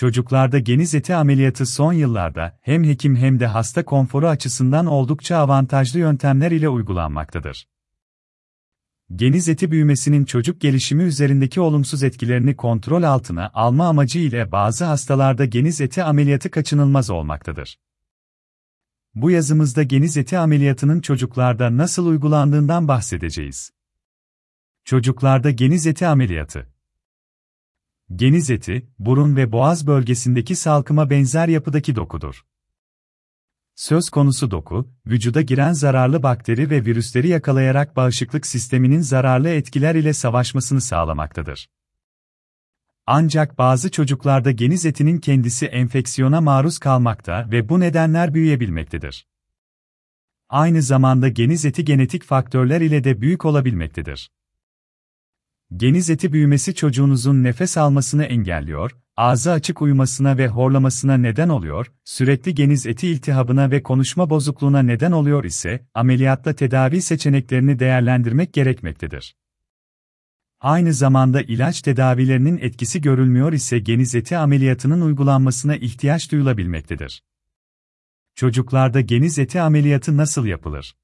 Çocuklarda geniz eti ameliyatı son yıllarda hem hekim hem de hasta konforu açısından oldukça avantajlı yöntemler ile uygulanmaktadır. Geniz eti büyümesinin çocuk gelişimi üzerindeki olumsuz etkilerini kontrol altına alma amacı ile bazı hastalarda geniz eti ameliyatı kaçınılmaz olmaktadır. Bu yazımızda geniz eti ameliyatının çocuklarda nasıl uygulandığından bahsedeceğiz. Çocuklarda geniz eti ameliyatı Geniz eti, burun ve boğaz bölgesindeki salkıma benzer yapıdaki dokudur. Söz konusu doku, vücuda giren zararlı bakteri ve virüsleri yakalayarak bağışıklık sisteminin zararlı etkiler ile savaşmasını sağlamaktadır. Ancak bazı çocuklarda geniz etinin kendisi enfeksiyona maruz kalmakta ve bu nedenler büyüyebilmektedir. Aynı zamanda geniz eti genetik faktörler ile de büyük olabilmektedir. Geniz eti büyümesi çocuğunuzun nefes almasını engelliyor, ağzı açık uyumasına ve horlamasına neden oluyor, sürekli geniz eti iltihabına ve konuşma bozukluğuna neden oluyor ise, ameliyatla tedavi seçeneklerini değerlendirmek gerekmektedir. Aynı zamanda ilaç tedavilerinin etkisi görülmüyor ise geniz eti ameliyatının uygulanmasına ihtiyaç duyulabilmektedir. Çocuklarda geniz eti ameliyatı nasıl yapılır?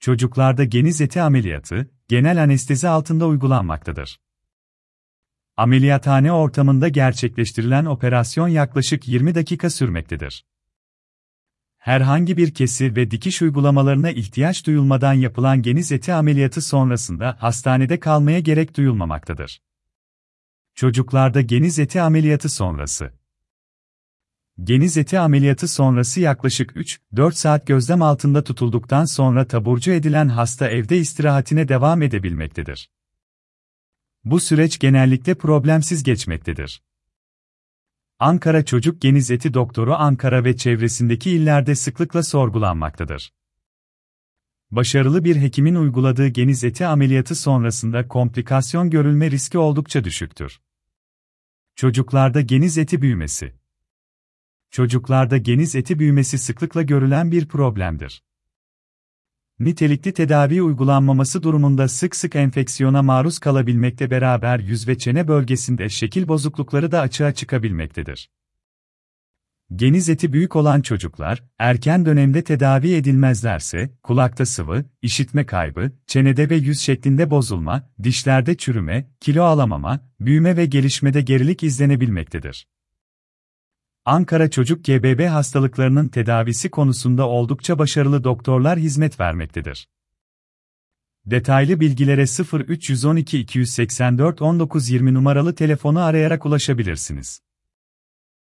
Çocuklarda geniz eti ameliyatı, genel anestezi altında uygulanmaktadır. Ameliyathane ortamında gerçekleştirilen operasyon yaklaşık 20 dakika sürmektedir. Herhangi bir kesi ve dikiş uygulamalarına ihtiyaç duyulmadan yapılan geniz eti ameliyatı sonrasında hastanede kalmaya gerek duyulmamaktadır. Çocuklarda geniz eti ameliyatı sonrası Geniz eti ameliyatı sonrası yaklaşık 3-4 saat gözlem altında tutulduktan sonra taburcu edilen hasta evde istirahatine devam edebilmektedir. Bu süreç genellikle problemsiz geçmektedir. Ankara Çocuk Geniz Eti Doktoru Ankara ve çevresindeki illerde sıklıkla sorgulanmaktadır. Başarılı bir hekimin uyguladığı geniz eti ameliyatı sonrasında komplikasyon görülme riski oldukça düşüktür. Çocuklarda geniz eti büyümesi Çocuklarda geniz eti büyümesi sıklıkla görülen bir problemdir. Nitelikli tedavi uygulanmaması durumunda sık sık enfeksiyona maruz kalabilmekle beraber yüz ve çene bölgesinde şekil bozuklukları da açığa çıkabilmektedir. Geniz eti büyük olan çocuklar, erken dönemde tedavi edilmezlerse, kulakta sıvı, işitme kaybı, çenede ve yüz şeklinde bozulma, dişlerde çürüme, kilo alamama, büyüme ve gelişmede gerilik izlenebilmektedir. Ankara Çocuk GBB hastalıklarının tedavisi konusunda oldukça başarılı doktorlar hizmet vermektedir. Detaylı bilgilere 0312 284 1920 numaralı telefonu arayarak ulaşabilirsiniz.